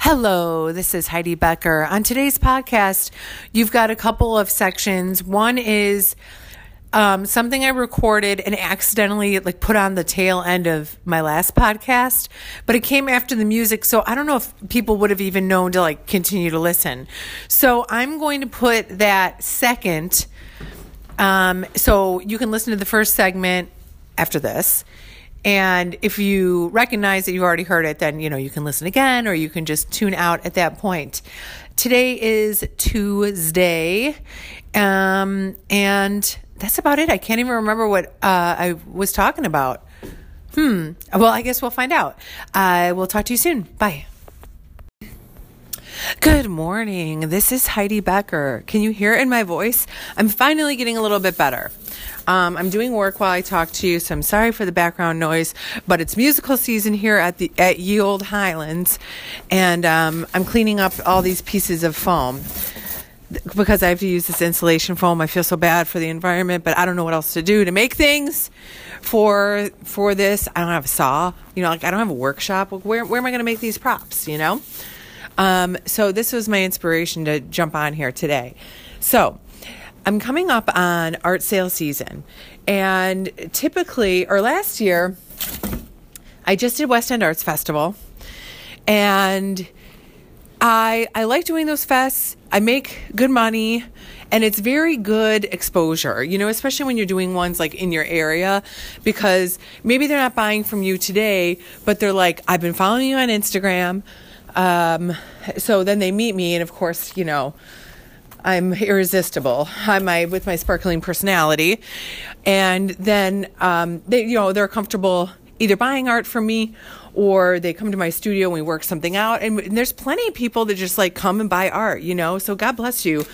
Hello, this is Heidi Becker. On today's podcast, you've got a couple of sections. One is um, something I recorded and accidentally like put on the tail end of my last podcast, but it came after the music, so I don't know if people would have even known to like continue to listen. So I'm going to put that second. Um, so you can listen to the first segment after this. And if you recognize that you've already heard it, then you know you can listen again or you can just tune out at that point. Today is Tuesday. Um, and that's about it. I can't even remember what uh, I was talking about. Hmm. Well, I guess we'll find out. I will talk to you soon. Bye. Good morning. This is Heidi Becker. Can you hear it in my voice? I'm finally getting a little bit better. Um, I'm doing work while I talk to you, so I'm sorry for the background noise. But it's musical season here at the at Ye Old Highlands, and um, I'm cleaning up all these pieces of foam because I have to use this insulation foam. I feel so bad for the environment, but I don't know what else to do to make things for for this. I don't have a saw, you know, like I don't have a workshop. Where where am I going to make these props? You know. Um, so this was my inspiration to jump on here today. So I'm coming up on art sale season, and typically, or last year, I just did West End Arts Festival, and I I like doing those fests. I make good money and it's very good exposure, you know, especially when you're doing ones like in your area because maybe they're not buying from you today, but they're like, I've been following you on Instagram. Um, so then they meet me, and of course, you know, I'm irresistible. I'm my with my sparkling personality, and then um, they, you know, they're comfortable either buying art from me or they come to my studio and we work something out. And, and there's plenty of people that just like come and buy art, you know. So God bless you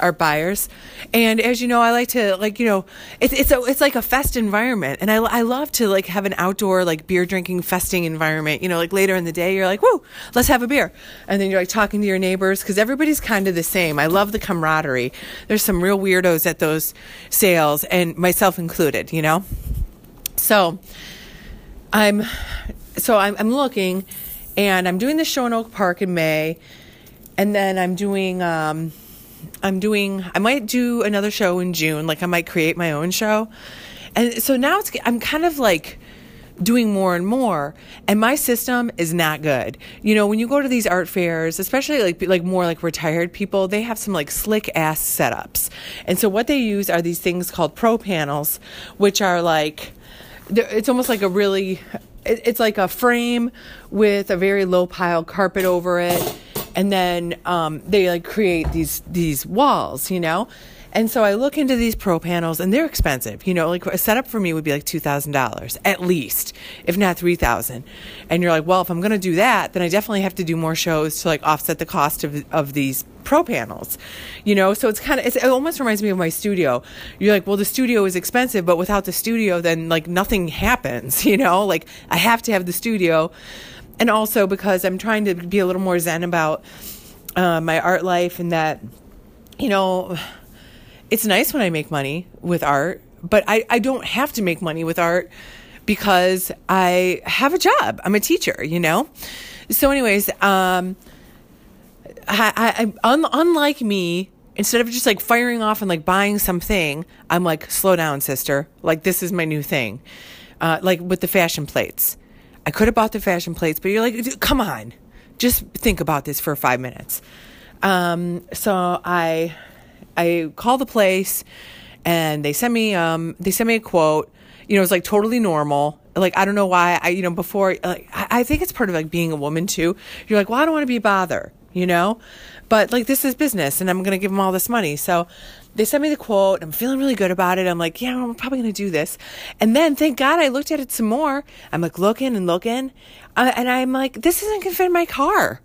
our buyers. And as you know, I like to like you know, it's it's a, it's like a fest environment, and I I love to like have an outdoor like beer drinking festing environment. You know, like later in the day, you're like, whoa, let's have a beer, and then you're like talking to your neighbors because everybody's kind of the same. I love the camaraderie. There's some real weirdos at those sales, and myself included. You know, so I'm so I'm, I'm looking, and I'm doing the show in Oak Park in May, and then I'm doing. Um, I'm doing, I might do another show in June. Like I might create my own show. And so now it's, I'm kind of like, doing more and more and my system is not good you know when you go to these art fairs especially like like more like retired people they have some like slick ass setups and so what they use are these things called pro panels which are like it's almost like a really it's like a frame with a very low pile carpet over it and then um, they like create these these walls, you know. And so I look into these pro panels and they're expensive. You know, like a setup for me would be like $2,000 at least, if not 3000 And you're like, well, if I'm going to do that, then I definitely have to do more shows to like offset the cost of, of these pro panels. You know, so it's kind of, it almost reminds me of my studio. You're like, well, the studio is expensive, but without the studio, then like nothing happens, you know, like I have to have the studio and also because I'm trying to be a little more zen about uh, my art life and that, you know, it's nice when I make money with art, but I, I don't have to make money with art because I have a job. I'm a teacher, you know? So, anyways, um, I, I, un, unlike me, instead of just like firing off and like buying something, I'm like, slow down, sister. Like, this is my new thing. Uh, like with the fashion plates. I could have bought the fashion plates, but you're like, come on, just think about this for five minutes. Um, so I, I call the place, and they sent me, um, they sent me a quote. You know, it's like totally normal. Like I don't know why I, you know, before like I, I think it's part of like being a woman too. You're like, well, I don't want to be a bother, you know, but like this is business, and I'm gonna give them all this money. So they sent me the quote. I'm feeling really good about it. I'm like, yeah, I'm probably going to do this. And then, thank God, I looked at it some more. I'm like looking and looking. Uh, and I'm like, this isn't going to fit in my car.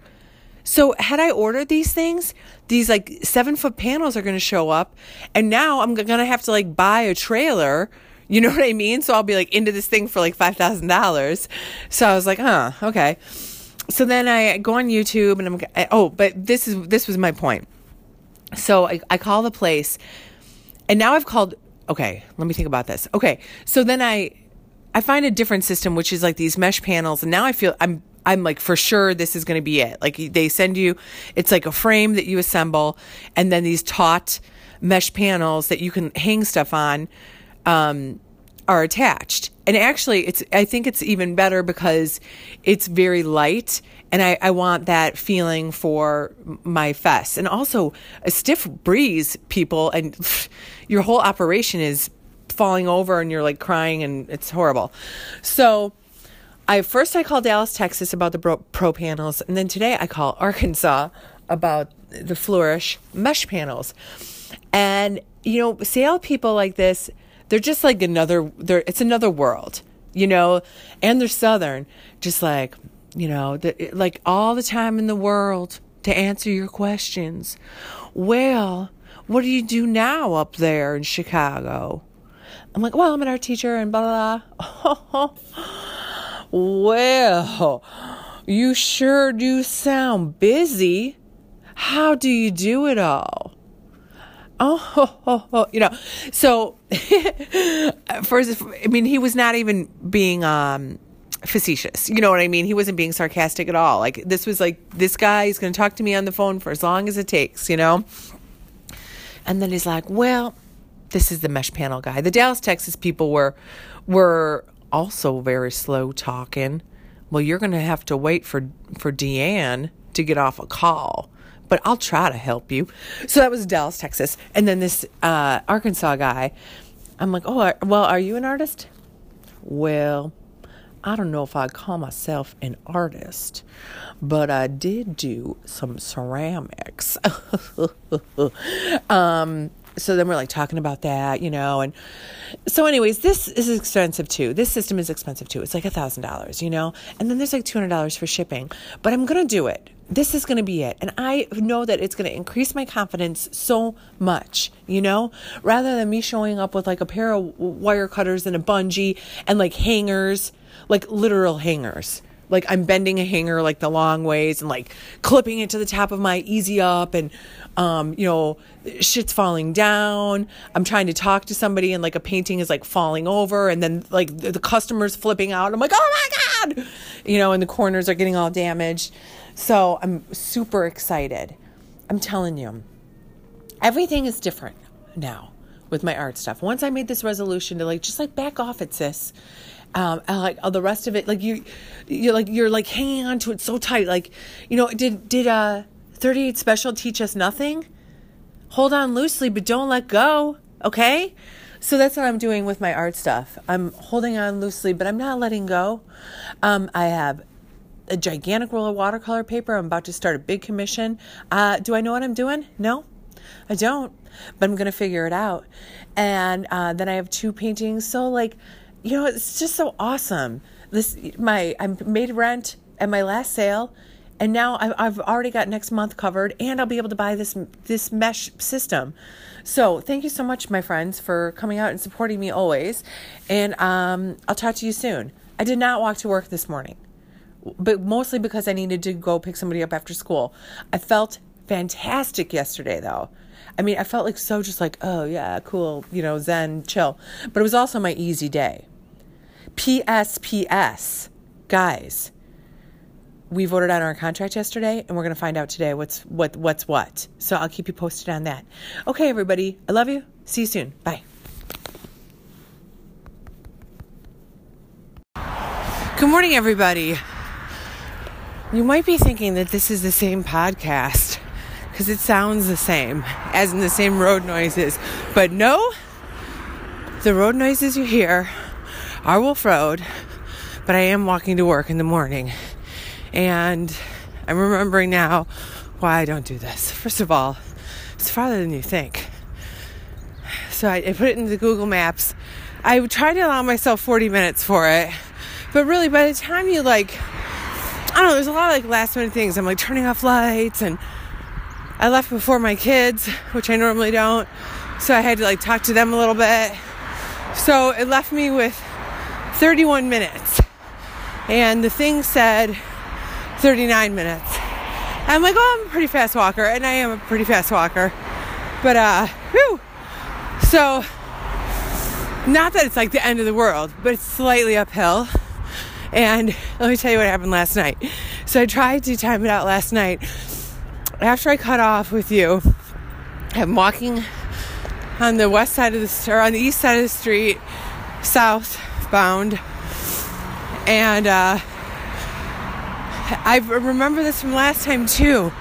So, had I ordered these things, these like seven foot panels are going to show up. And now I'm going to have to like buy a trailer. You know what I mean? So I'll be like into this thing for like $5,000. So I was like, huh, okay. So then I go on YouTube and I'm, oh, but this is, this was my point. So I, I call the place, and now I've called. Okay, let me think about this. Okay, so then I I find a different system, which is like these mesh panels, and now I feel I'm I'm like, for sure, this is going to be it. Like, they send you, it's like a frame that you assemble, and then these taut mesh panels that you can hang stuff on um, are attached. And actually, it's I think it's even better because it's very light, and I, I want that feeling for my fest. And also, a stiff breeze, people, and your whole operation is falling over, and you're like crying, and it's horrible. So, I first I called Dallas, Texas about the pro, pro panels, and then today I call Arkansas about the Flourish mesh panels. And you know, sale people like this they're just like another they're it's another world you know? And they're southern just like you know the, like all the time in the world to answer your questions. Well what do you do now up there in chicago? I'm like well i'm an art teacher and blah blah blah oh, well you sure do sound busy how do you do it all oh, oh, oh, you know. So first, I mean, he was not even being um, facetious. You know what I mean? He wasn't being sarcastic at all. Like this was like this guy is going to talk to me on the phone for as long as it takes. You know. And then he's like, "Well, this is the mesh panel guy. The Dallas, Texas people were were also very slow talking. Well, you're going to have to wait for for Deanne to get off a call." but I'll try to help you. So that was Dallas, Texas. And then this uh, Arkansas guy, I'm like, oh, well, are you an artist? Well, I don't know if I'd call myself an artist, but I did do some ceramics. um, so then we're like talking about that, you know, and so anyways, this is expensive too. This system is expensive too. It's like a thousand dollars, you know, and then there's like two hundred dollars for shipping. But I'm gonna do it this is to be it. And I know that it's to increase my confidence so much, you know, rather than me showing up with like a pair of wire cutters and a bungee and like hangers, like literal hangers. Like I'm bending a hanger like the long ways and like clipping it to the top of my easy up and um, you know, shit's falling down. I'm trying to talk to somebody and like a painting is like falling over and then like the, the customer's flipping out. I'm like, oh my God, you know, and the corners are getting all damaged. So I'm super excited. I'm telling you, everything is different now with my art stuff. Once I made this resolution to like, just like back off it, sis. Um, like all the rest of it, like you, you're like you're like hanging on to it so tight. Like, you know, did did uh 38 Special teach us nothing? Hold on loosely, but don't let go, okay? So that's what I'm doing with my art stuff. I'm holding on loosely, but I'm not letting go. Um, I have a gigantic roll of watercolor paper. I'm about to start a big commission. Uh, do I know what I'm doing? No, I don't, but I'm to figure it out. And uh, then I have two paintings. So, like, you know, it's just so awesome. This, my, I made rent at my last sale and now I've already got next month covered, and I'll be able to buy this this mesh system. So thank you so much, my friends, for coming out and supporting me always. And um, I'll talk to you soon. I did not walk to work this morning, but mostly because I needed to go pick somebody up after school. I felt fantastic yesterday, though. I mean, I felt like so just like, oh, yeah, cool, you know, zen, chill. But it was also my easy day. PSPS, guys, we voted on our contract yesterday and we're going to find out today what's what what's what. So i'll keep you posted on that. Okay everybody i love you. See you soon. Bye. Good morning everybody. You might be thinking that this is the same podcast because it sounds the same as in the same road noises. But no the road noises you hear are wolf road but i am walking to work in the morning and I'm remembering now why I don't do this. First of all, it's farther than you think. So I, I put it into Google Maps. I tried to allow myself 40 minutes for it, but really by the time you like, I don't know, there's a lot of like last minute things. I'm like turning off lights and I left before my kids, which I normally don't. So I had to like talk to them a little bit. So it left me with 31 minutes. And the thing said 39 minutes. I'm like, oh, I'm a pretty fast walker, and I am a pretty fast walker. But, uh, whew. So, not that it's like the end of the world, but it's slightly uphill. And let me tell you what happened last night. So I tried to time it out last night. After I cut off with you, I'm walking on the west side of the or on the east side of the street, southbound, and uh, I remember this from last time too.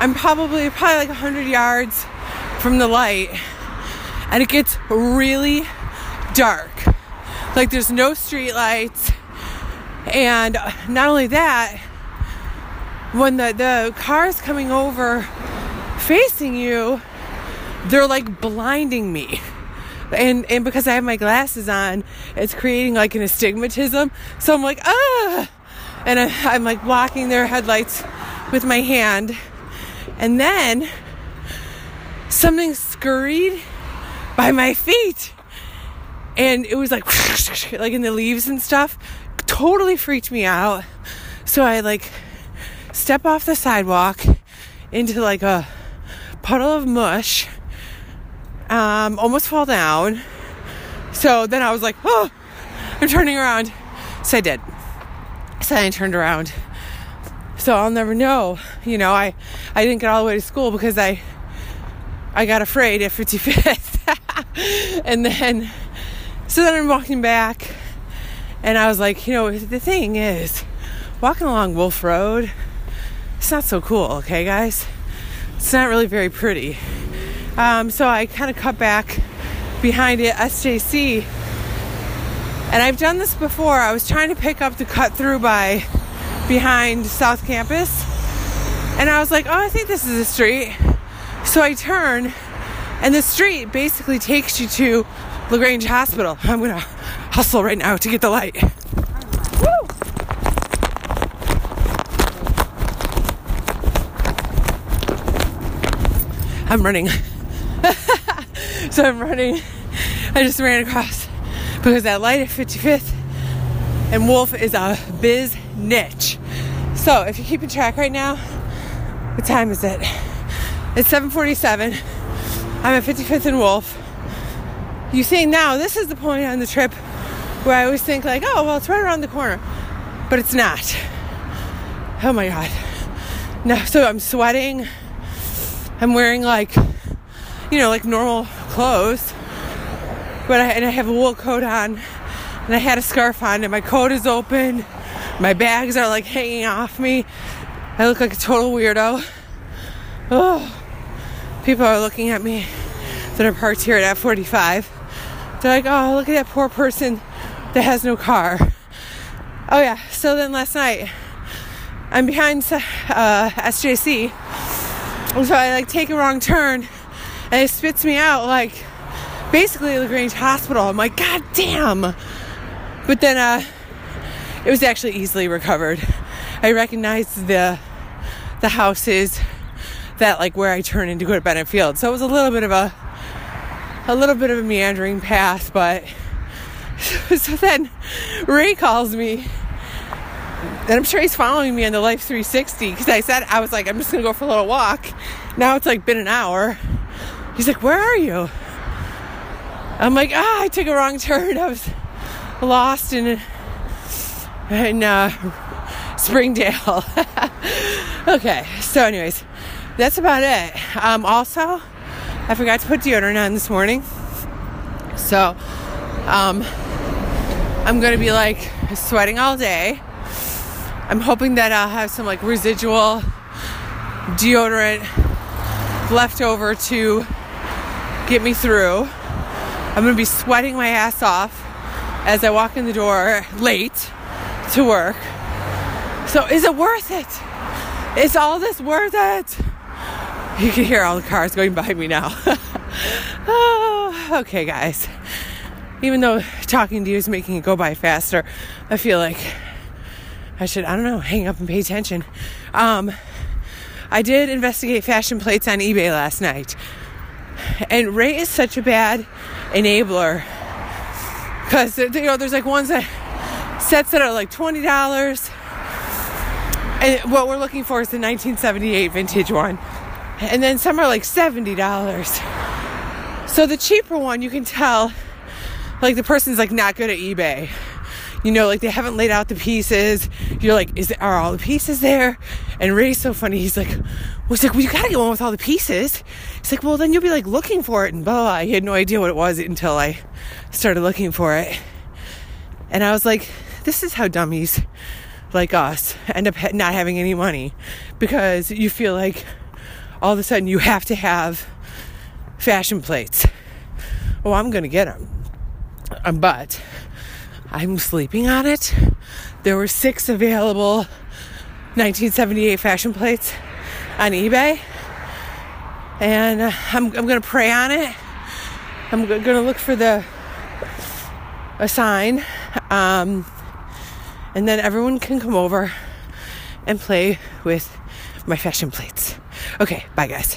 I'm probably probably like 100 yards from the light, and it gets really dark. Like there's no street lights, and not only that, when the the cars coming over facing you, they're like blinding me. And and because I have my glasses on, it's creating like an astigmatism. So I'm like, ah, and I, I'm like blocking their headlights with my hand, and then something scurried by my feet, and it was like like in the leaves and stuff. Totally freaked me out. So I like step off the sidewalk into like a puddle of mush um, almost fall down. So then I was like, oh, I'm turning around. So I did. So I turned around. So I'll never know. You know, I, I didn't get all the way to school because I I got afraid at 55th. and then so then I'm walking back and I was like, you know, the thing is, walking along Wolf Road, it's not so cool, okay, guys? It's not really very pretty. Um, so I kind of cut back behind it, SJC. And I've done this before. I was trying to pick up the cut through by behind South Campus. And I was like, oh, I think this is a street. So I turn, and the street basically takes you to LaGrange Hospital. I'm gonna hustle right now to get the light. I'm running. So I'm running. I just ran across because that light at 55th and Wolf is a biz niche. So if you're keeping track right now, what time is it? It's 7:47. I'm at 55th and Wolf. You see now, this is the point on the trip where I always think like, oh well, it's right around the corner, but it's not. Oh my god. No, so I'm sweating. I'm wearing like you know, like normal clothes. But I, and I have a wool coat on, and I had a scarf on, and my coat is open. My bags are like hanging off me. I look like a total weirdo. Oh, people are looking at me that are parked here at F45. They're like, oh, look at that poor person that has no car. Oh, yeah. So then last night, I'm behind uh, SJC. So I like take a wrong turn and it spits me out like basically LaGrange Hospital. I'm like, God damn. But then uh, it was actually easily recovered. I recognized the the houses that like where I turn in to go to Bennett Field. So it was a little bit of a a little bit of a meandering path, but so then Ray calls me and I'm sure he's following me on the Life 360 because I said I was like I'm just gonna go for a little walk. Now it's like been an hour He's like, Where are you? I'm like, Ah, I took a wrong turn. I was lost in, in uh, Springdale. okay, so, anyways, that's about it. Um, also, I forgot to put deodorant on this morning. So, um, I'm gonna be like sweating all day. I'm hoping that I'll have some like residual deodorant left over to get me through. I'm to be sweating my ass off as I walk in the door late to work. So, is it worth it? Is all this worth it? You can hear all the cars going by me now. oh, okay, guys. Even though talking to you is making it go by faster, I feel like I should, I don't know, hang up and pay attention. Um, I did investigate fashion plates on eBay last night. And Ray is such a bad enabler because you know there's like ones that sets that are like twenty dollars, and what we're looking for is the 1978 vintage one, and then some are like seventy dollars. So the cheaper one, you can tell, like the person's like not good at eBay. You know, like they haven't laid out the pieces. You're like, is are all the pieces there? And Ray's so funny. He's like, he's like, well, you gotta get one with all the pieces. He's like, well, then you'll be like looking for it and blah. He had no idea what it was until I started looking for it. And I was like, this is how dummies like us end up not having any money because you feel like all of a sudden you have to have fashion plates. Oh, I'm to get them. Um, but I'm sleeping on it. There were six available 1978 fashion plates on eBay. And uh, I'm, I'm going to pray on it. I'm going to look for the a sign. Um, and then everyone can come over and play with my fashion plates. Okay, bye guys.